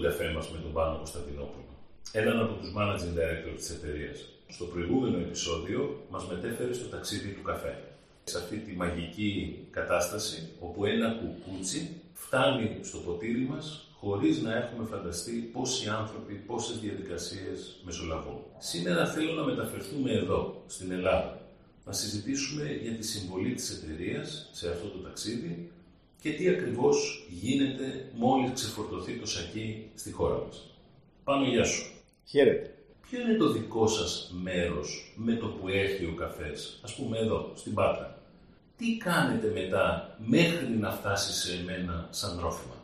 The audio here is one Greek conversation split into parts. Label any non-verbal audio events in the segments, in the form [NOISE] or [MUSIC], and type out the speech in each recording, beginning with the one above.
Σήμερα συνεχίζουμε τον καφέ μας με τον Πάνο Κωνσταντινόπουλο, έναν από τους managing director της εταιρείας. Στο προηγούμενο επεισόδιο μας μετέφερε στο ταξίδι του καφέ. Σε αυτή τη μαγική κατάσταση όπου ένα κουκούτσι φτάνει στο ποτήρι μας χωρίς να έχουμε φανταστεί πόσοι άνθρωποι, πόσες διαδικασίες μεσολαβούν. Σήμερα θέλω να μεταφερθούμε εδώ, στην Ελλάδα, να συζητήσουμε για τη συμβολή της εταιρείας σε αυτό το ταξίδι και τι ακριβώς γίνεται μόλις ξεφορτωθεί το σακί στη χώρα μας. Πάνω γεια σου. Χαίρετε. Ποιο είναι το δικό σας μέρος με το που έρχει ο καφές, ας πούμε εδώ, στην Πάτρα. Τι κάνετε μετά μέχρι να φτάσει σε εμένα σαν τρόφιμα;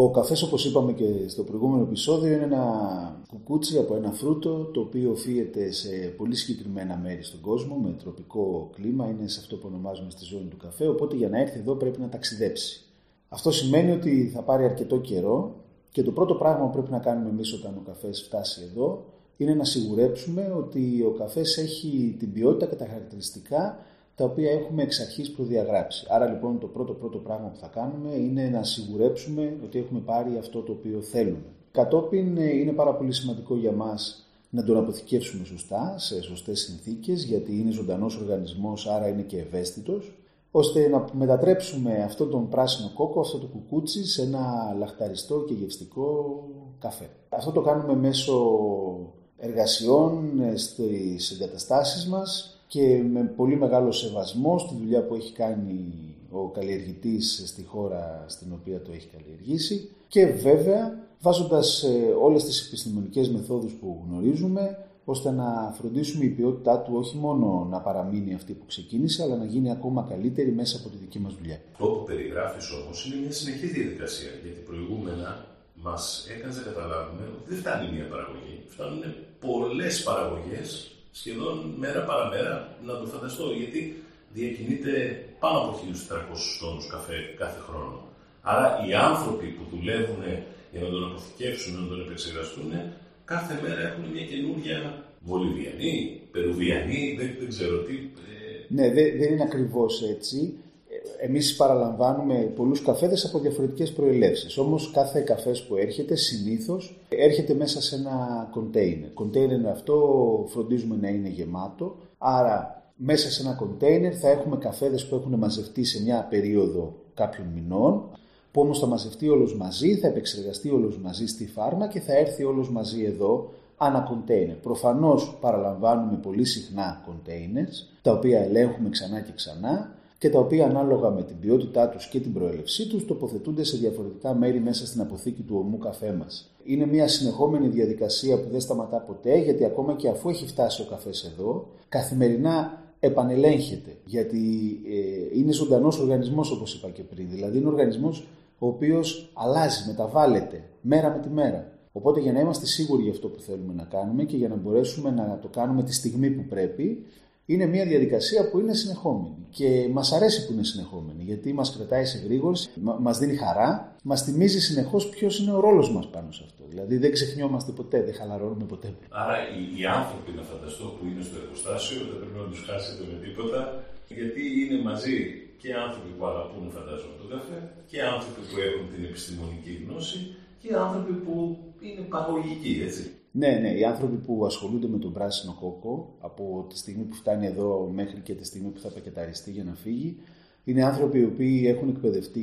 Ο καφές όπως είπαμε και στο προηγούμενο επεισόδιο είναι ένα κουκούτσι από ένα φρούτο το οποίο οφείλεται σε πολύ συγκεκριμένα μέρη στον κόσμο με τροπικό κλίμα, είναι σε αυτό που ονομάζουμε στη ζώνη του καφέ οπότε για να έρθει εδώ πρέπει να ταξιδέψει. Αυτό σημαίνει ότι θα πάρει αρκετό καιρό και το πρώτο πράγμα που πρέπει να κάνουμε εμείς όταν ο καφές φτάσει εδώ είναι να σιγουρέψουμε ότι ο καφές έχει την ποιότητα και τα χαρακτηριστικά τα οποία έχουμε εξ αρχής προδιαγράψει. Άρα λοιπόν το πρώτο πρώτο πράγμα που θα κάνουμε είναι να σιγουρέψουμε ότι έχουμε πάρει αυτό το οποίο θέλουμε. Κατόπιν ε, είναι πάρα πολύ σημαντικό για μας να τον αποθηκεύσουμε σωστά, σε σωστές συνθήκες, γιατί είναι ζωντανός οργανισμός, άρα είναι και ευαίσθητος, ώστε να μετατρέψουμε αυτό τον πράσινο κόκο, αυτό το κουκούτσι, σε ένα λαχταριστό και γευστικό καφέ. Αυτό το κάνουμε μέσω εργασιών ε, στις εγκαταστάσεις μας, και με πολύ μεγάλο σεβασμό στη δουλειά που έχει κάνει ο καλλιεργητής στη χώρα στην οποία το έχει καλλιεργήσει και βέβαια βάζοντας ε, όλες τις επιστημονικές μεθόδους που γνωρίζουμε ώστε να φροντίσουμε η ποιότητά του όχι μόνο να παραμείνει αυτή που ξεκίνησε, αλλά να γίνει ακόμα καλύτερη μέσα από τη δική μας δουλειά. Όπου περιγράφεις όμως είναι μια συνεχή διαδικασία, γιατί προηγούμενα μας έκανες να καταλάβουμε ότι δεν φτάνει μια παραγωγή, φτάνουν πολλές παραγωγές σχεδόν μέρα παραμέρα να το φανταστώ, γιατί διακινείται πάνω από 1.400 τόνους καφέ κάθε χρόνο. Άρα οι άνθρωποι που δουλεύουν για να τον αποθηκεύσουν, να τον επεξεργαστούν, κάθε μέρα έχουν μια καινούργια Βολιβιανή, Περουβιανή, δεν, δεν ξέρω τι. Ε. Ναι, δεν, δεν είναι ακριβώς έτσι εμείς παραλαμβάνουμε πολλούς καφέδες από διαφορετικές προελεύσεις. Όμως κάθε καφές που έρχεται συνήθως έρχεται μέσα σε ένα κοντέινερ. Κοντέινερ αυτό φροντίζουμε να είναι γεμάτο. Άρα μέσα σε ένα κοντέινερ θα έχουμε καφέδες που έχουν μαζευτεί σε μια περίοδο κάποιων μηνών που όμως θα μαζευτεί όλος μαζί, θα επεξεργαστεί όλος μαζί στη φάρμα και θα έρθει όλος μαζί εδώ ανά κοντέινερ. Προφανώς παραλαμβάνουμε πολύ συχνά κοντέινερς, τα οποία ελέγχουμε ξανά και ξανά και τα οποία ανάλογα με την ποιότητά τους και την προέλευσή τους τοποθετούνται σε διαφορετικά μέρη μέσα στην αποθήκη του ομού καφέ μας. Είναι μια συνεχόμενη διαδικασία που δεν σταματά ποτέ γιατί ακόμα και αφού έχει φτάσει ο καφές εδώ καθημερινά επανελέγχεται γιατί ε, είναι ζωντανός οργανισμός όπως είπα και πριν. Δηλαδή είναι οργανισμός ο οποίος αλλάζει, μεταβάλλεται μέρα με τη μέρα. Οπότε για να είμαστε σίγουροι για αυτό που θέλουμε να κάνουμε και για να μπορέσουμε να το κάνουμε τη στιγμή που πρέπει είναι μια διαδικασία που είναι συνεχόμενη και μας αρέσει που είναι συνεχόμενη γιατί μας κρατάει σε γρήγορση, μα δίνει χαρά, μας θυμίζει συνεχώς ποιος είναι ο ρόλος μας πάνω σε αυτό. Δηλαδή δεν ξεχνιόμαστε ποτέ, δεν χαλαρώνουμε ποτέ. Άρα οι, οι άνθρωποι, να φανταστώ, που είναι στο εργοστάσιο δεν πρέπει να τους χάσετε με τίποτα γιατί είναι μαζί και άνθρωποι που αγαπούν, φαντάζομαι, τον καφέ και άνθρωποι που έχουν την επιστημονική γνώση και άνθρωποι που είναι παραγωγικοί, έτσι. Ναι, ναι, οι άνθρωποι που ασχολούνται με τον πράσινο κόκο από τη στιγμή που φτάνει εδώ μέχρι και τη στιγμή που θα πακεταριστεί για να φύγει είναι άνθρωποι οι οποίοι έχουν εκπαιδευτεί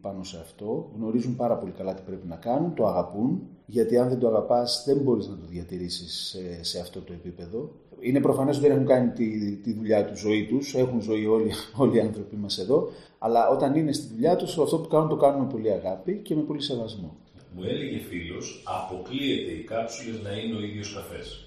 πάνω σε αυτό, γνωρίζουν πάρα πολύ καλά τι πρέπει να κάνουν, το αγαπούν, γιατί αν δεν το αγαπάς δεν μπορείς να το διατηρήσεις σε, αυτό το επίπεδο. Είναι προφανές ότι δεν έχουν κάνει τη, τη δουλειά τους ζωή τους, έχουν ζωή όλοι, [LAUGHS] όλοι οι άνθρωποι μας εδώ, αλλά όταν είναι στη δουλειά τους αυτό που κάνουν το κάνουν με πολύ αγάπη και με πολύ σεβασμό μου έλεγε φίλος, αποκλείεται οι κάψουλες να είναι ο ίδιος καφές.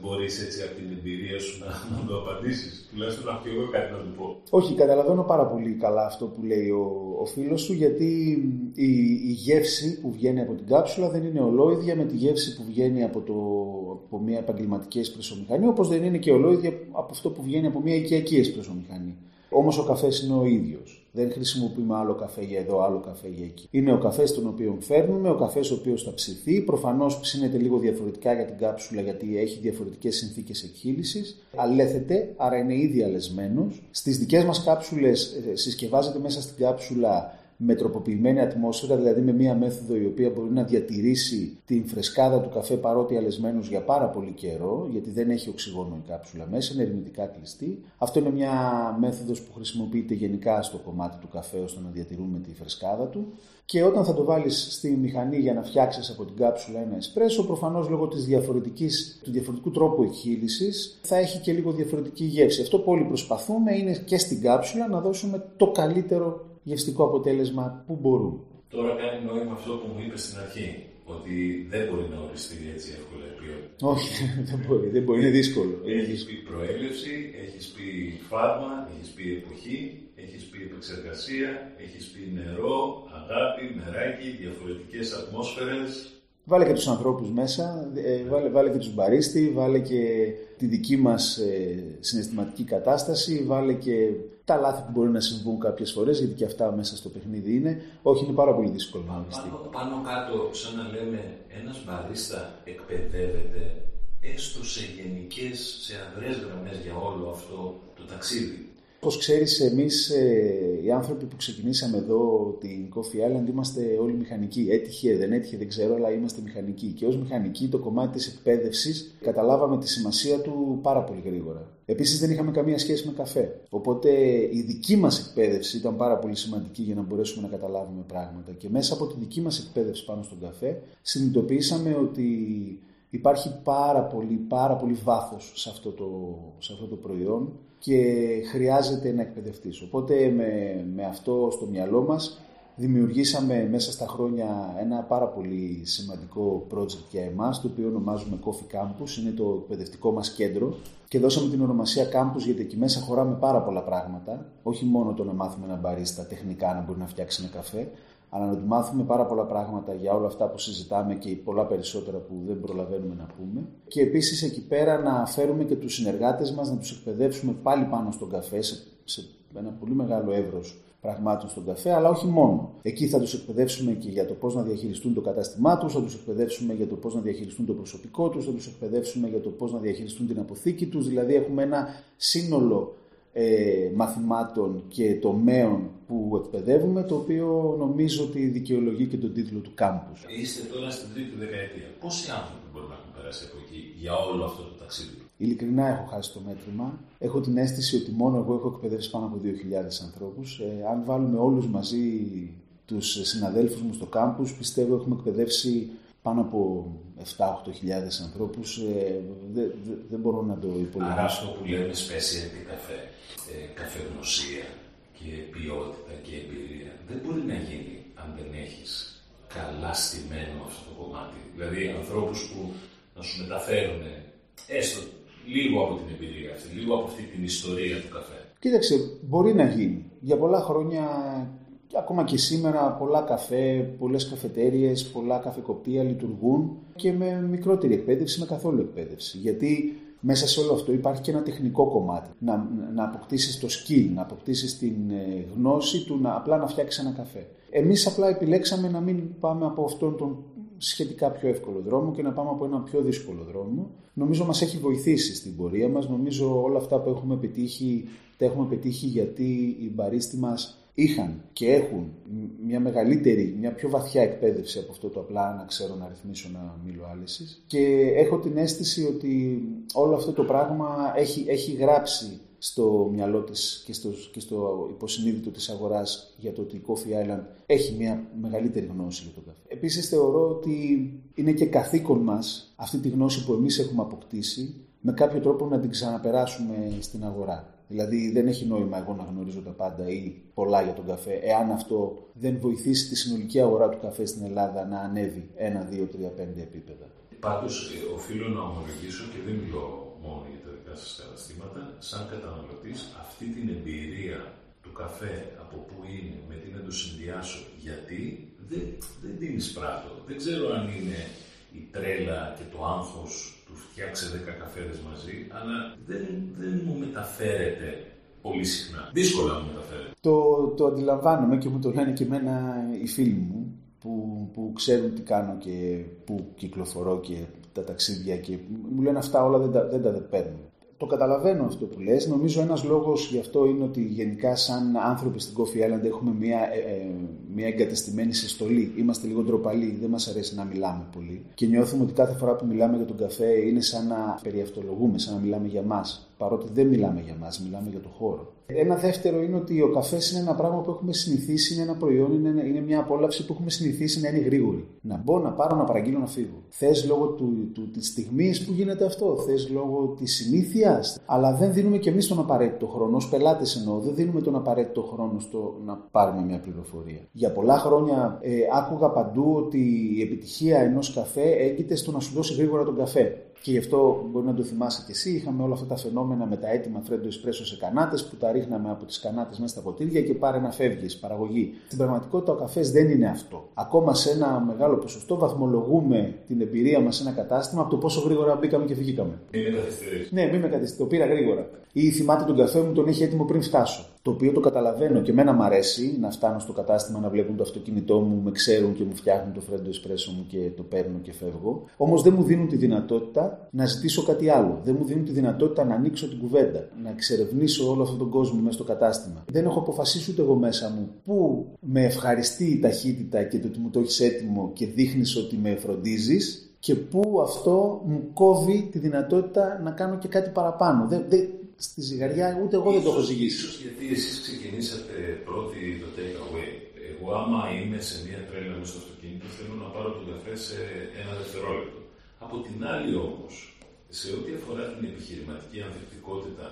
Μπορείς έτσι από την εμπειρία σου να, να το απαντήσεις, τουλάχιστον να έχω και εγώ κάτι να του πω. Όχι, καταλαβαίνω πάρα πολύ καλά αυτό που λέει ο, ο φίλος σου, γιατί η, η γεύση που βγαίνει από την κάψουλα δεν είναι ολόιδια με τη γεύση που βγαίνει από, το, από μια επαγγελματική εσπρεσομηχανή, όπως δεν είναι και ολόιδια από αυτό που βγαίνει από μια οικιακή εσπρεσομηχανή. Όμως ο καφές είναι ο ίδιος. Δεν χρησιμοποιούμε άλλο καφέ για εδώ, άλλο καφέ για εκεί. Είναι ο καφές τον οποίο φέρνουμε, ο καφές ο οποίος θα ψηθεί. Προφανώς ψήνεται λίγο διαφορετικά για την κάψουλα γιατί έχει διαφορετικές συνθήκες εκχύλησης. Αλέθεται, άρα είναι ήδη αλεσμένος. Στις δικές μας κάψουλες ε, συσκευάζεται μέσα στην κάψουλα με τροποποιημένη ατμόσφαιρα, δηλαδή με μία μέθοδο η οποία μπορεί να διατηρήσει την φρεσκάδα του καφέ παρότι αλεσμένος για πάρα πολύ καιρό, γιατί δεν έχει οξυγόνο η κάψουλα μέσα, είναι ερμητικά κλειστή. Αυτό είναι μια μέθοδος που χρησιμοποιείται γενικά στο κομμάτι του καφέ ώστε να διατηρούμε τη φρεσκάδα του. Και όταν θα το βάλεις στη μηχανή για να φτιάξεις από την κάψουλα ένα εσπρέσο, προφανώς λόγω της διαφορετικής, του διαφορετικού τρόπου εκχύλησης θα έχει και λίγο διαφορετική γεύση. Αυτό που όλοι προσπαθούμε είναι και στην κάψουλα να δώσουμε το καλύτερο γευστικό αποτέλεσμα που μπορούμε. Τώρα κάνει νόημα αυτό που μου είπες στην αρχή, ότι δεν μπορεί να οριστεί έτσι εύκολα η ποιότητα. Όχι, [LAUGHS] δεν μπορεί, δεν μπορεί, είναι δύσκολο. Έχεις πει προέλευση, έχεις πει φάρμα, έχεις πει εποχή, έχεις πει επεξεργασία, έχεις πει νερό, αγάπη, νεράκι, διαφορετικές ατμόσφαιρες. Βάλε και τους ανθρώπους μέσα, ε, βάλε, βάλε και τους μπαρίστη, βάλε και τη δική μας ε, συναισθηματική κατάσταση, βάλε και τα λάθη που μπορεί να συμβούν κάποιες φορές, γιατί και αυτά μέσα στο παιχνίδι είναι. Όχι, είναι πάρα πολύ δύσκολο να Πάνω, πάνω κάτω, σαν να λέμε, ένας μπαρίστα εκπαιδεύεται έστω σε γενικές, σε αδρές γραμμές για όλο αυτό το ταξίδι. Όπως ξέρεις, εμείς ε, οι άνθρωποι που ξεκινήσαμε εδώ την Coffee Island είμαστε όλοι μηχανικοί. Έτυχε, δεν έτυχε, δεν ξέρω, αλλά είμαστε μηχανικοί. Και ως μηχανικοί το κομμάτι της εκπαίδευσης καταλάβαμε τη σημασία του πάρα πολύ γρήγορα. Επίσης δεν είχαμε καμία σχέση με καφέ. Οπότε η δική μας εκπαίδευση ήταν πάρα πολύ σημαντική για να μπορέσουμε να καταλάβουμε πράγματα. Και μέσα από τη δική μας εκπαίδευση πάνω στον καφέ συνειδητοποιήσαμε ότι υπάρχει πάρα πολύ, πάρα πολύ βάθος σε αυτό το, σε αυτό το προϊόν και χρειάζεται να εκπαιδευτείς. Οπότε με, με αυτό στο μυαλό μας δημιουργήσαμε μέσα στα χρόνια ένα πάρα πολύ σημαντικό project για εμάς, το οποίο ονομάζουμε Coffee Campus, είναι το εκπαιδευτικό μας κέντρο και δώσαμε την ονομασία Campus γιατί εκεί μέσα χωράμε πάρα πολλά πράγματα, όχι μόνο το να μάθουμε ένα μπαρίστα τεχνικά να μπορεί να φτιάξει ένα καφέ, αλλά να του μάθουμε πάρα πολλά πράγματα για όλα αυτά που συζητάμε και πολλά περισσότερα που δεν προλαβαίνουμε να πούμε. Και επίσης εκεί πέρα να φέρουμε και τους συνεργάτες μας, να τους εκπαιδεύσουμε πάλι πάνω στον καφέ σε, σε ένα πολύ μεγάλο εύρος πραγμάτων στον καφέ, αλλά όχι μόνο. Εκεί θα τους εκπαιδεύσουμε και για το πώς να διαχειριστούν το κατάστημά τους, θα τους εκπαιδεύσουμε για το πώς να διαχειριστούν το προσωπικό τους, θα τους εκπαιδεύσουμε για το πώς να διαχειριστούν την αποθήκη τους. Δηλαδή, έχουμε ένα σύνολο ε, μαθημάτων και τομέων που εκπαιδεύουμε, το οποίο νομίζω ότι δικαιολογεί και τον τίτλο του κάμπους. Είστε τώρα στην τρίτη δεκαετία. Πόσοι άνθρωποι μπορούν να έχουν περάσει από εκεί για όλο αυτό το ταξίδι; Ειλικρινά έχω χάσει το μέτρημα. Έχω την αίσθηση ότι μόνο εγώ έχω εκπαιδεύσει πάνω από 2.000 ανθρώπους. Ε, αν βάλουμε όλους μαζί τους συναδέλφους μου στο κάμπους, πιστεύω έχουμε εκπαιδεύσει πάνω από 7-8 χιλιάδες ανθρώπους. Ε, δεν δε, δε μπορώ να το υπολογίσω. Άρα αυτό που λέμε specialty καφέ, ε, καφεγνωσία και ποιότητα και εμπειρία δεν μπορεί να γίνει αν δεν έχεις καλά στημένο αυτό το κομμάτι. Δηλαδή ανθρώπους που να σου μεταφέρουν έστω λίγο από την εμπειρία αυτή, λίγο από αυτή την ιστορία του καφέ. Κοίταξε, μπορεί να γίνει. Για πολλά χρόνια ακόμα και σήμερα πολλά καφέ, πολλές καφετέριες, πολλά καφεκοπτία λειτουργούν και με μικρότερη εκπαίδευση, με καθόλου εκπαίδευση. Γιατί μέσα σε όλο αυτό υπάρχει και ένα τεχνικό κομμάτι. Να, να αποκτήσεις το skill, να αποκτήσεις την ε, γνώση του να απλά να φτιάξεις ένα καφέ. Εμείς απλά επιλέξαμε να μην πάμε από αυτόν τον σχετικά πιο εύκολο δρόμο και να πάμε από ένα πιο δύσκολο δρόμο. Νομίζω μας έχει βοηθήσει στην πορεία μας. Νομίζω όλα αυτά που έχουμε πετύχει, τα έχουμε πετύχει γιατί οι μπαρίστη μας είχαν και έχουν μια μεγαλύτερη, μια πιο βαθιά εκπαίδευση από αυτό το απλά να ξέρω να ρυθμίσω ένα μήλο άλυσης και έχω την αίσθηση ότι όλο αυτό το πράγμα έχει, έχει γράψει στο μυαλό της και στο, και στο υποσυνείδητο της αγοράς για το ότι η Coffee Island έχει μια μεγαλύτερη γνώση για το καφέ. Επίσης θεωρώ ότι είναι και καθήκον μας αυτή τη γνώση που εμείς έχουμε αποκτήσει με κάποιο τρόπο να την ξαναπεράσουμε στην αγορά. Δηλαδή δεν έχει νόημα εγώ να γνωρίζω τα πάντα ή πολλά για τον καφέ, εάν αυτό δεν βοηθήσει τη συνολική αγορά του καφέ στην Ελλάδα να ανέβει ένα, δύο, τρία, πέντε επίπεδα. Πάντως οφείλω να ομολογήσω και δεν μιλώ μόνο για τα δικά σας καταστήματα, σαν καταναλωτής αυτή την εμπειρία του καφέ από πού είναι, με τι να το συνδυάσω, γιατί δεν, δεν την εισπράττω. Δεν ξέρω αν είναι η τρέλα και το άγχος του φτιάξε 10 καφέδες μαζί, αλλά δεν, δεν μου μεταφέρεται πολύ συχνά. Δύσκολα μου μεταφέρεται. Το, το αντιλαμβάνομαι και μου το λένε και εμένα οι φίλοι μου που, που ξέρουν τι κάνω και που κυκλοφορώ και τα ταξίδια και μου λένε αυτά όλα δεν τα, δεν τα παίρνουν. Το καταλαβαίνω αυτό που λες. Νομίζω ένας λόγος γι' αυτό είναι ότι γενικά σαν άνθρωποι στην Coffee Island έχουμε μια, ε, ε, μια εγκατεστημένη συστολή. Είμαστε λίγο ντροπαλοί, δεν μας αρέσει να μιλάμε πολύ. Και νιώθουμε ότι κάθε φορά που μιλάμε για τον καφέ είναι σαν να περιαυτολογούμε, σαν να μιλάμε για μας παρότι δεν μιλάμε για μας, μιλάμε για το χώρο. Ένα δεύτερο είναι ότι ο καφές είναι ένα πράγμα που έχουμε συνηθίσει, είναι ένα προϊόν, είναι, είναι μια απόλαυση που έχουμε συνηθίσει να είναι γρήγορη. Να μπω, να πάρω, να παραγγείλω, να φύγω. Θες λόγω του, του, της στιγμής που γίνεται αυτό, θες λόγω της συνήθειας. Αλλά δεν δίνουμε κι εμείς τον απαραίτητο χρόνο, ως πελάτες εννοώ, δεν δίνουμε τον απαραίτητο χρόνο στο να πάρουμε μια πληροφορία. Για πολλά χρόνια ε, άκουγα παντού ότι η επιτυχία ενός καφέ έγκυται στο να σου δώσει γρήγορα τον καφέ. Και γι' αυτό μπορεί να το θυμάσαι κι εσύ. Είχαμε όλα αυτά τα φαινόμενα με τα έτοιμα φρέντο εσπρέσο σε κανάτες που τα ρίχναμε από τις κανάτες μέσα στα ποτήρια και πάρε να φεύγεις. Παραγωγή. Στην πραγματικότητα ο καφές δεν είναι αυτό. Ακόμα σε ένα μεγάλο ποσοστό βαθμολογούμε την εμπειρία μας σε ένα κατάστημα από το πόσο γρήγορα μπήκαμε και βγήκαμε. Μην με καθυστερήσεις. Ναι, μην με καθυστερήσεις. Το πήρα γρήγορα. Ή θυμάται τον καφέ μου, τον έχει έτοιμο πριν φτάσω. Το οποίο το καταλαβαίνω και εμένα μου αρέσει να φτάνω στο κατάστημα να βλέπουν το αυτοκίνητό μου, με ξέρουν και μου φτιάχνουν το φρέντο εσπρέσο μου και το παίρνω και φεύγω. Όμως δεν μου δίνουν τη δυνατότητα να ζητήσω κάτι άλλο. Δεν μου δίνουν τη δυνατότητα να ανοίξω την κουβέντα, να εξερευνήσω όλο αυτόν τον κόσμο μέσα στο κατάστημα. Δεν έχω αποφασίσει ούτε εγώ μέσα μου πού με ευχαριστεί η ταχύτητα και το ότι μου το έχεις έτοιμο και δείχνεις ότι με φροντίζεις και πού αυτό μου κόβει τη δυνατότητα να κάνω και κάτι παραπάνω. Δεν, δεν, στη ζυγαριά ούτε εγώ δεν το έχω ζυγίσει. Ίσως γιατί εσείς ξεκινήσατε πρώτοι το take away. Εγώ άμα είμαι σε μια τρέλα μέσα στο αυτοκίνητο θέλω να πάρω τον καφέ σε ένα δευτερόλεπτο. Από την άλλη όμως, σε ό,τι αφορά την επιχειρηματική ανθεκτικότητα,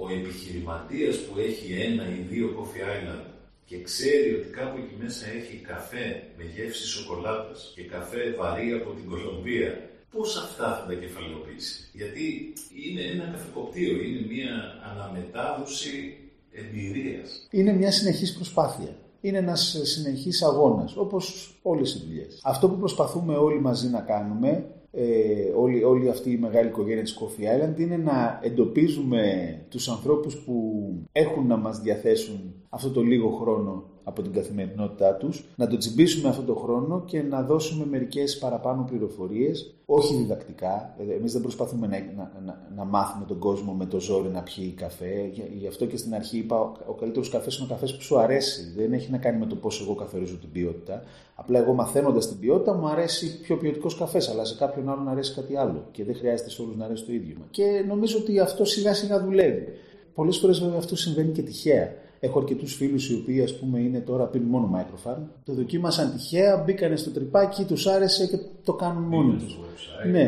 ο επιχειρηματίας που έχει ένα ή δύο coffee island και ξέρει ότι κάπου εκεί μέσα έχει καφέ με γεύση σοκολάτας και καφέ βαρύ από την Κολομβία πώς αυτά θα τα κεφαλαιοποιήσει. Γιατί είναι ένα καφεκοπτήριο, είναι μια αναμετάδοση εμπειρίας. Είναι μια συνεχής προσπάθεια. Είναι ένας συνεχής αγώνας, όπως όλες οι δουλειές. Αυτό που προσπαθούμε όλοι μαζί να κάνουμε, ε, όλη, όλη αυτή η μεγάλη οικογένεια της Coffee Island, είναι να εντοπίζουμε τους ανθρώπους που έχουν να μας διαθέσουν αυτό το λίγο χρόνο από την καθημερινότητά τους, να το τσιμπήσουμε αυτό το χρόνο και να δώσουμε μερικές παραπάνω πληροφορίες, όχι διδακτικά. Ε, εμείς δεν προσπαθούμε να, να, να, να μάθουμε τον κόσμο με το ζόρι να πιει καφέ. Γι' αυτό και στην αρχή είπα, ο, ο καλύτερος καφές είναι ο καφές που σου αρέσει. Δεν έχει να κάνει με το πόσο εγώ καθορίζω την ποιότητα. Απλά εγώ μαθαίνοντας την ποιότητα μου αρέσει πιο ποιοτικός καφές, αλλά σε κάποιον άλλον αρέσει κάτι άλλο. Και δεν χρειάζεται σε όλους να αρέσει το ίδιο. Και νομίζω ότι αυτό σιγά σιγά δουλεύει. Πολλές φορές βέβαια αυτό συμβαίνει και τυχαία. Έχω αρκετούς φίλους οι οποίοι ας πούμε είναι τώρα πίνουν μόνο microfarm. Το δοκίμασαν τυχαία, μπήκανε στο τρυπάκι, τους άρεσε και το κάνουν μόνοι τους. Ναι.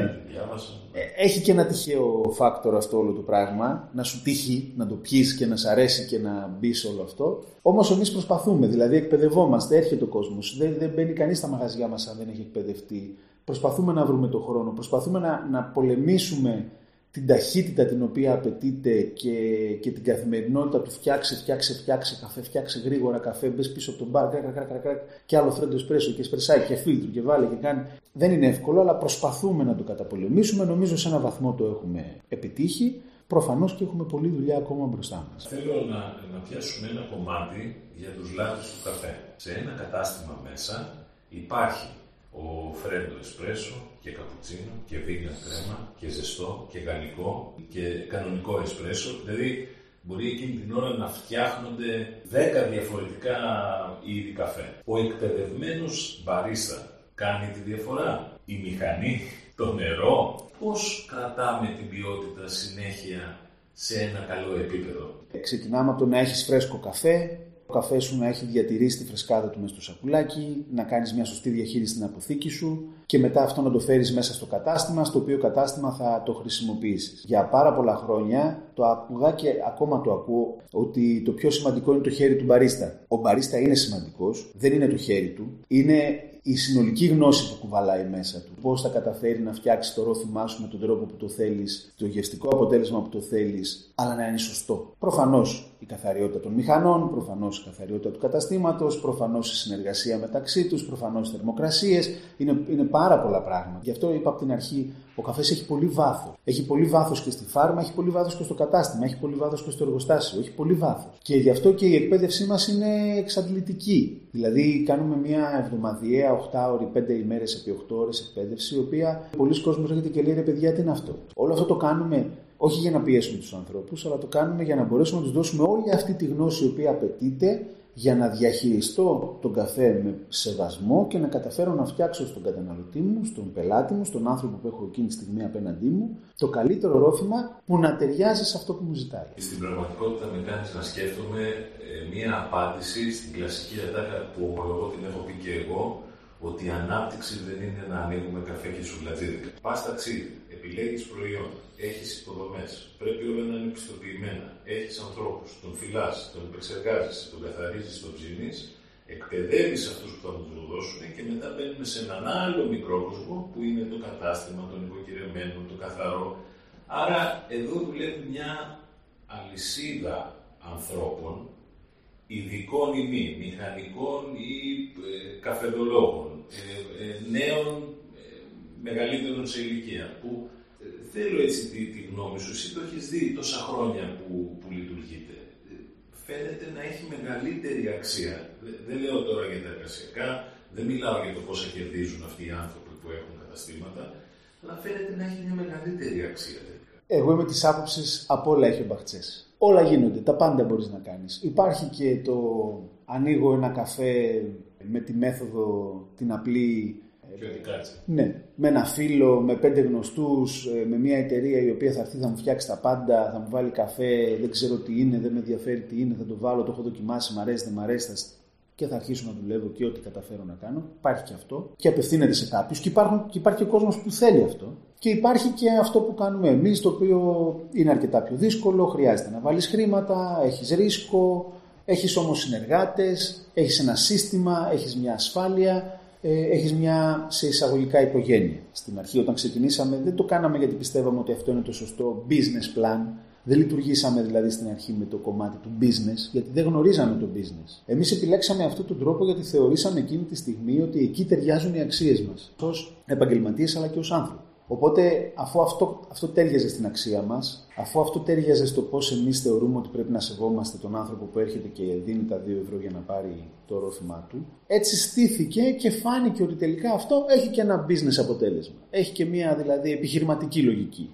Ε, έχει και ένα τυχαίο φάκτορο αυτό όλο το πράγμα. Να σου τύχει, να το πιεις και να σ' αρέσει και να μπεις σε όλο αυτό. Όμως εμείς προσπαθούμε, δηλαδή εκπαιδευόμαστε, έρχεται ο κόσμος. Δεν, δεν μπαίνει κανείς στα μαγαζιά μας αν δεν έχει εκπαιδευτεί. Προσπαθούμε να βρούμε το χρόνο, προσπαθούμε να, να πολεμήσουμε την ταχύτητα την οποία απαιτείται και, και την καθημερινότητα του φτιάξε, φτιάξε, φτιάξε καφέ, φτιάξε γρήγορα καφέ, μπες πίσω από τον μπαρ, κρακ, κρακ, κρακ, κρακ, και άλλο φρέντο εσπρέσο και εσπρεσάκι και φίλτρο και βάλε και κάνει. Δεν είναι εύκολο, αλλά προσπαθούμε να το καταπολεμήσουμε. Νομίζω σε ένα βαθμό το έχουμε επιτύχει. Προφανώς και έχουμε πολλή δουλειά ακόμα μπροστά μας. Θέλω να, να πιάσουμε ένα κομμάτι για τους λάθου του καφέ. Σε ένα κατάστημα μέσα υπάρχει ο φρέντο εσπρέσο και καπουτσίνο και βίγνα κρέμα και ζεστό και γαλλικό και κανονικό εσπρέσο. Δηλαδή μπορεί εκείνη την ώρα να φτιάχνονται 10 διαφορετικά είδη καφέ. Ο εκπαιδευμένος μπαρίστα κάνει τη διαφορά. Η μηχανή, το νερό, πώς κρατάμε την ποιότητα συνέχεια σε ένα καλό επίπεδο; Ξεκινάμε από το να έχεις φρέσκο καφέ, ο καφέ σου να έχεις διατηρήσει τη φρεσκάδα του μέσα στο σακουλάκι, να κάνεις μια σωστή διαχείριση στην αποθήκη σου και μετά αυτό να το φέρεις μέσα στο κατάστημα, στο οποίο κατάστημα θα το χρησιμοποιήσεις. Για πάρα πολλά χρόνια το άκουγα και ακόμα το ακούω ότι το πιο σημαντικό είναι το χέρι του μπαρίστα. Ο μπαρίστα είναι σημαντικός, δεν είναι το χέρι του, είναι η συνολική γνώση που κουβαλάει μέσα του. Πώς θα καταφέρει να φτιάξει το ρόφημά σου με τον τρόπο που το θέλεις, το γευστικό αποτέλεσμα που το θέλεις, αλλά να είναι σωστό. Προφανώς η καθαριότητα των μηχανών, προφανώς η καθαριότητα του καταστήματος, προφανώς η συνεργασία μεταξύ τους, προφανώς οι θερμοκρασίες. Είναι, είναι πάρα πολλά πράγματα. Γι' αυτό είπα από την αρχή, ο καφές έχει πολύ βάθος. Έχει πολύ βάθος και στη φάρμα, έχει πολύ βάθος και στο κατάστημα, έχει πολύ βάθος και στο εργοστάσιο. Έχει πολύ βάθος. Και γι' αυτό και η εκπαίδευσή μας είναι εξαντλητική. Δηλαδή, κάνουμε μια εβδομαδιαία, 8 ώρε, 5 ημέρες επί 8 ώρες εκπαίδευση, η οποία πολλοί κόσμοι έρχεται και λέει ρε παιδιά, τι είναι αυτό. Όλο αυτό το κάνουμε όχι για να πιέσουμε τους ανθρώπους, αλλά το κάνουμε για να μπορέσουμε να τους δώσουμε όλη αυτή τη γνώση η οποία απαιτείται για να διαχειριστώ τον καφέ με σεβασμό και να καταφέρω να φτιάξω στον καταναλωτή μου, στον πελάτη μου, στον άνθρωπο που έχω εκείνη τη στιγμή απέναντί μου, το καλύτερο ρόφημα που να ταιριάζει σε αυτό που μου ζητάει. Στην πραγματικότητα με κάνει να σκέφτομαι ε, μία απάντηση στην κλασική ατάκα που εγώ την έχω πει και εγώ, ότι η ανάπτυξη δεν είναι να ανοίγουμε καφέ και σουβλατζίδικα. Πας ταξίδι, επιλέγεις προϊόν, έχεις υποδομές, πρέπει όλα να είναι πιστοποιημένα. Έχεις ανθρώπους, τον φυλάς, τον επεξεργάζεσαι, τον καθαρίζεις, τον ψήνει, εκπαιδεύεις αυτούς που θα μου το δώσουν και μετά μπαίνουμε σε έναν άλλο μικρό κόσμο που είναι το κατάστημα, τον νοικοκυρεμένο, το καθαρό. Άρα εδώ δουλεύει μια αλυσίδα ανθρώπων, ειδικών ή μη, μηχανικών ή ε, καφεδολόγων, ε, ε, νέων ε, μεγαλύτερων σε ηλικία, που θέλω έτσι τη, τη γνώμη σου. Εσύ το έχεις δει τόσα χρόνια που, που λειτουργείτε. Φαίνεται να έχει μεγαλύτερη αξία. Δεν, λέω τώρα για τα εργασιακά, δεν μιλάω για το πόσα κερδίζουν αυτοί οι άνθρωποι που έχουν καταστήματα, αλλά φαίνεται να έχει μια μεγαλύτερη αξία. Εγώ είμαι της άποψης από όλα έχει ο Μπαχτσές. Όλα γίνονται, τα πάντα μπορείς να κάνεις. Υπάρχει και το ανοίγω ένα καφέ με τη μέθοδο την απλή ναι, με ένα φίλο, με πέντε γνωστούς, ε, με μια εταιρεία η οποία θα έρθει, θα μου φτιάξει τα πάντα, θα μου βάλει καφέ, δεν ξέρω τι είναι, δεν με ενδιαφέρει τι είναι, θα το βάλω, το έχω δοκιμάσει, μ' αρέσει, δεν μ' αρέσει, θα... και θα αρχίσω να δουλεύω και ό,τι καταφέρω να κάνω. Υπάρχει και αυτό και απευθύνεται σε κάποιους και, και υπάρχει και ο κόσμος που θέλει αυτό. Και υπάρχει και αυτό που κάνουμε εμείς, το οποίο είναι αρκετά πιο δύσκολο, χρειάζεται να βάλεις χρήματα, έχεις ρίσκο, έχεις όμως συνεργάτες, έχεις ένα σύστημα, έχεις μια ασφάλεια ε, έχεις μια σε εισαγωγικά οικογένεια. Στην αρχή όταν ξεκινήσαμε δεν το κάναμε γιατί πιστεύαμε ότι αυτό είναι το σωστό business plan. Δεν λειτουργήσαμε δηλαδή στην αρχή με το κομμάτι του business, γιατί δεν γνωρίζαμε το business. Εμείς επιλέξαμε αυτόν τον τρόπο γιατί θεωρήσαμε εκείνη τη στιγμή ότι εκεί ταιριάζουν οι αξίες μας, ως επαγγελματίες αλλά και ως άνθρωποι. Οπότε, αφού αυτό, αυτό τέριαζε στην αξία μας, αφού αυτό τέριαζε στο πώς εμείς θεωρούμε ότι πρέπει να σεβόμαστε τον άνθρωπο που έρχεται και δίνει τα 2 ευρώ για να πάρει το ρόφημά του, έτσι στήθηκε και φάνηκε ότι τελικά αυτό έχει και ένα business αποτέλεσμα. Έχει και μια δηλαδή επιχειρηματική λογική.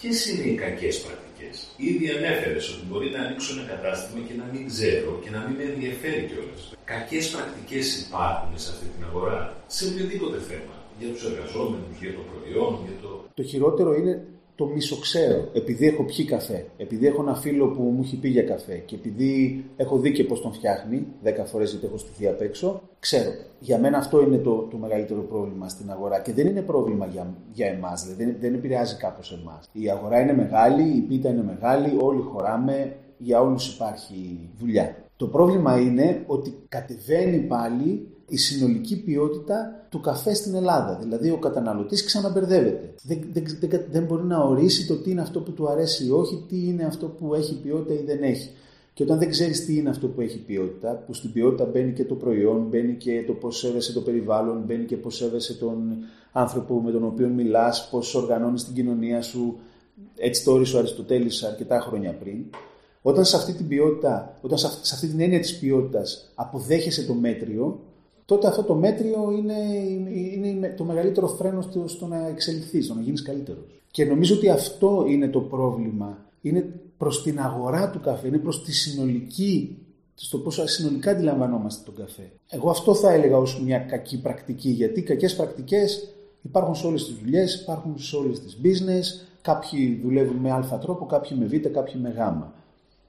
Ποιες είναι οι κακές πρακτικές; Ήδη ανέφερες ότι μπορεί να ανοίξω ένα κατάστημα και να μην ξέρω και να μην με ενδιαφέρει κιόλας. Κακές πρακτικές υπάρχουν σε αυτή την αγορά, σε οποιοδήποτε θέμα για τους εργαζόμενους, για το προϊόν, για το... Το χειρότερο είναι το μισοξέρω. Επειδή έχω πιει καφέ, επειδή έχω ένα φίλο που μου έχει πει για καφέ και επειδή έχω δει και πώς τον φτιάχνει, 10 φορές γιατί έχω στηθεί απ' έξω, ξέρω. Για μένα αυτό είναι το, το μεγαλύτερο πρόβλημα στην αγορά και δεν είναι πρόβλημα για, για εμάς, δηλαδή δεν, δεν επηρεάζει κάπως εμάς. Η αγορά είναι μεγάλη, η πίτα είναι μεγάλη, όλοι χωράμε, για όλους υπάρχει δουλειά. Το πρόβλημα είναι ότι κατεβαίνει πάλι η συνολική ποιότητα του καφέ στην Ελλάδα. Δηλαδή ο καταναλωτής ξαναμπερδεύεται. Δεν, δεν, δεν, δεν μπορεί να ορίσει το τι είναι αυτό που του αρέσει ή όχι, τι είναι αυτό που έχει ποιότητα ή δεν έχει. Και όταν δεν ξέρεις τι είναι αυτό που έχει ποιότητα, που στην ποιότητα μπαίνει και το προϊόν, μπαίνει και το πώς σέβεσαι το περιβάλλον, μπαίνει και πώς σέβεσαι τον άνθρωπο με τον οποίο μιλάς, πώς οργανώνεις την κοινωνία σου. Έτσι το όρισε ο Αριστοτέλης αρκετά χρόνια πριν. Όταν σε αυτή την ποιότητα, όταν σε αυτή την έννοια της ποιότητας αποδέχεσαι το μέτριο, τότε αυτό το μέτριο είναι, είναι το μεγαλύτερο φρένος στο να εξελιχθείς, στο να γίνεις καλύτερος. Και νομίζω ότι αυτό είναι το πρόβλημα. Είναι προς την αγορά του καφέ, είναι προς τη συνολική, στο πόσο συνολικά αντιλαμβανόμαστε τον καφέ. Εγώ αυτό θα έλεγα ως μια κακή πρακτική, γιατί οι κακές πρακτικές υπάρχουν σε όλες τις δουλειές, υπάρχουν σε όλες τις business. Κάποιοι δουλεύουν με α τρόπο, κάποιοι με β, κάποιοι με γ.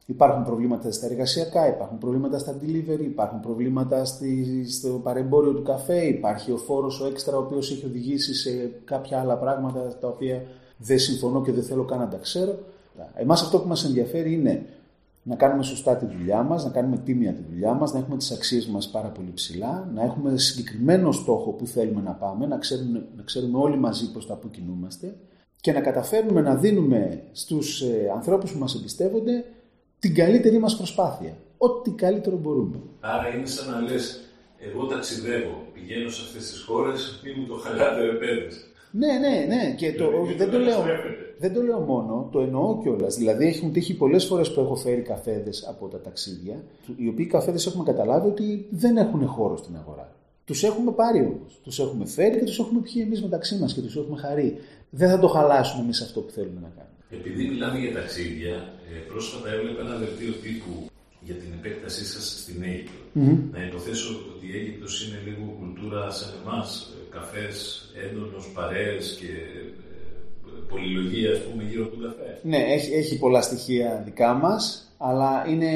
Υπάρχουν προβλήματα στα εργασιακά, υπάρχουν προβλήματα στα delivery, υπάρχουν προβλήματα στη, στο παρεμπόριο του καφέ, υπάρχει ο φόρος ο έξτρα ο οποίος έχει οδηγήσει σε κάποια άλλα πράγματα τα οποία δεν συμφωνώ και δεν θέλω καν να τα ξέρω. Εμάς αυτό που μας ενδιαφέρει είναι να κάνουμε σωστά τη δουλειά μας, να κάνουμε τίμια τη δουλειά μας, να έχουμε τις αξίες μας πάρα πολύ ψηλά, να έχουμε συγκεκριμένο στόχο που θέλουμε να πάμε, να ξέρουμε, να ξέρουμε όλοι μαζί προς τα που κινούμαστε και να καταφέρνουμε να δίνουμε στους ε, ανθρώπους που μας εμπιστεύονται την καλύτερη μας προσπάθεια. Ό,τι καλύτερο μπορούμε. Άρα είναι σαν να λες, εγώ ταξιδεύω, πηγαίνω σε αυτές τις χώρες, μη μου το χαλάτε ρε Ναι, ναι, ναι. Και το, δεν, το λέω, δεν το λέω μόνο, το εννοώ κιόλας. Δηλαδή, έχουν τύχει πολλές φορές που έχω φέρει καφέδες από τα ταξίδια, οι οποίοι καφέδες έχουμε καταλάβει ότι δεν έχουν χώρο στην αγορά. Τους έχουμε πάρει όμως. Τους έχουμε φέρει και τους έχουμε πιει εμείς μεταξύ μας και τους έχουμε χαρεί. Δεν θα το χαλάσουμε εμείς αυτό που θέλουμε να κάνουμε. Επειδή μιλάμε για ταξίδια, ε, πρόσφατα έβλεπα ένα δελτίο τύπου για την επέκτασή σας στην Αίγυπτο. Να υποθέσω ότι η Αίγυπτος είναι λίγο κουλτούρα σαν εμάς, ε, καφές, έντονος, παρέες και ε, πολυλογία, ας πούμε, γύρω από τον καφέ. Ναι, έχει, έχει πολλά στοιχεία δικά μας, αλλά είναι,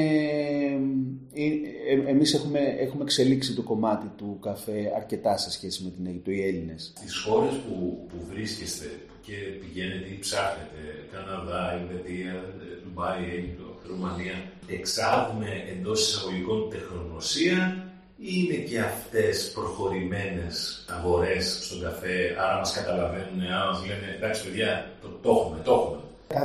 ε, εμείς έχουμε, έχουμε εξελίξει το κομμάτι του καφέ αρκετά σε σχέση με την Αίγυπτο, οι Έλληνες. Τις χώρες που, που βρίσκεστε και πηγαίνετε ή ψάχνετε, Καναδά, Ελβετία, Ντουμπάι, Αίγυπτο, Ρουμανία, εξάγουμε εντός εισαγωγικών τεχνογνωσία ή είναι και αυτές προχωρημένες αγορές στον καφέ, άρα μας καταλαβαίνουν, άρα μας λένε εντάξει παιδιά, το, το έχουμε, το έχουμε.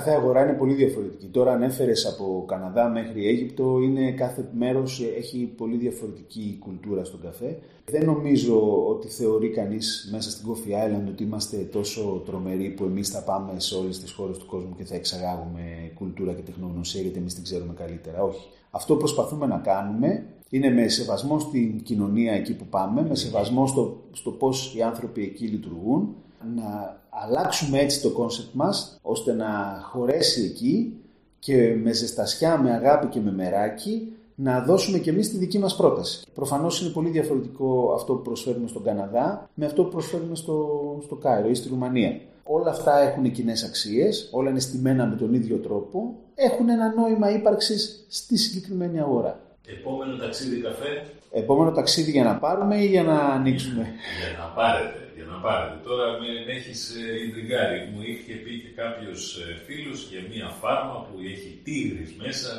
Κάθε αγορά είναι πολύ διαφορετική. Τώρα ανέφερε από Καναδά μέχρι Αίγυπτο, είναι κάθε μέρος έχει πολύ διαφορετική κουλτούρα στον καφέ. Δεν νομίζω ότι θεωρεί κανείς μέσα στην Coffee Island ότι είμαστε τόσο τρομεροί που εμείς θα πάμε σε όλες τις χώρες του κόσμου και θα εξαγάγουμε κουλτούρα και τεχνογνωσία γιατί εμείς την ξέρουμε καλύτερα. Όχι. Αυτό που προσπαθούμε να κάνουμε είναι με σεβασμό στην κοινωνία εκεί που πάμε, με σεβασμό στο, στο πώς οι άνθρωποι εκεί λειτουργούν, να αλλάξουμε έτσι το concept μας ώστε να χωρέσει εκεί και με ζεστασιά, με αγάπη και με μεράκι να δώσουμε και εμείς τη δική μας πρόταση. Προφανώς είναι πολύ διαφορετικό αυτό που προσφέρουμε στον Καναδά με αυτό που προσφέρουμε στο, στο Κάιρο ή στη Ρουμανία. Όλα αυτά έχουν κοινές αξίες, όλα είναι στημένα με τον ίδιο τρόπο, έχουν ένα νόημα ύπαρξης στη συγκεκριμένη αγορά. Επόμενο ταξίδι καφέ. Επόμενο ταξίδι για να πάρουμε ή για να ανοίξουμε; Για να πάρετε να πάρετε. Τώρα με, με έχεις ιντριγκάρει. Μου είχε πει και κάποιος ε, φίλος για μία φάρμα που έχει τίγρης μέσα.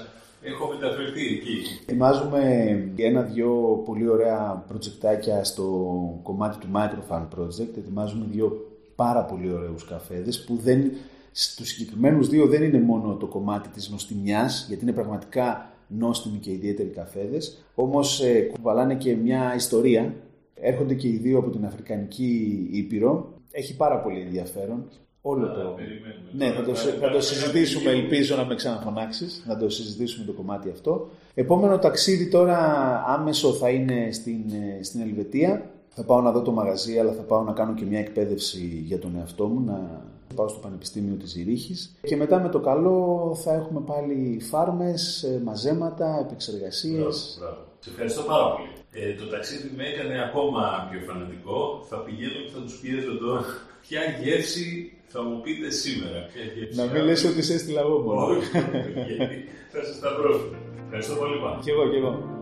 Έχω μεταφερθεί εκεί. Ετοιμάζουμε ένα-δυο πολύ ωραία προτζεκτάκια στο κομμάτι του Microfarm Project. Ετοιμάζουμε δύο πάρα πολύ ωραίους καφέδες που δεν, στους συγκεκριμένους δύο δεν είναι μόνο το κομμάτι της νοστιμιάς, γιατί είναι πραγματικά νόστιμοι και ιδιαίτεροι καφέδες, όμως ε, κουβαλάνε και μια ιστορία Έρχονται και οι δύο από την Αφρικανική Ήπειρο. Έχει πάρα πολύ ενδιαφέρον. Όλο το... Ναι, θα το, θα το συζητήσουμε, ελπίζω να με ξαναφωνάξεις, να το συζητήσουμε το κομμάτι αυτό. Επόμενο ταξίδι τώρα άμεσο θα είναι στην, ε, στην Ελβετία. Θα πάω να δω το μαγαζί, αλλά θα πάω να κάνω και μια εκπαίδευση για τον εαυτό μου, να πάω στο Πανεπιστήμιο της Ζηρίχης. Και μετά με το καλό θα έχουμε πάλι φάρμες, ε, μαζέματα, επεξεργασίες. Μπράβο, μπράβο. Σε ευχαριστώ πάρα πολύ. Ε, το ταξίδι με έκανε ακόμα πιο φανατικό. Θα πηγαίνω και θα τους πιέζω τώρα. [LAUGHS] Ποια γεύση θα μου πείτε σήμερα. Ποια γεύση να μην λες ότι σε έστειλα εγώ μόνο. Όχι, γιατί θα σας τα πρόσφερα. Ευχαριστώ πολύ πάρα. Κι εγώ, κι εγώ.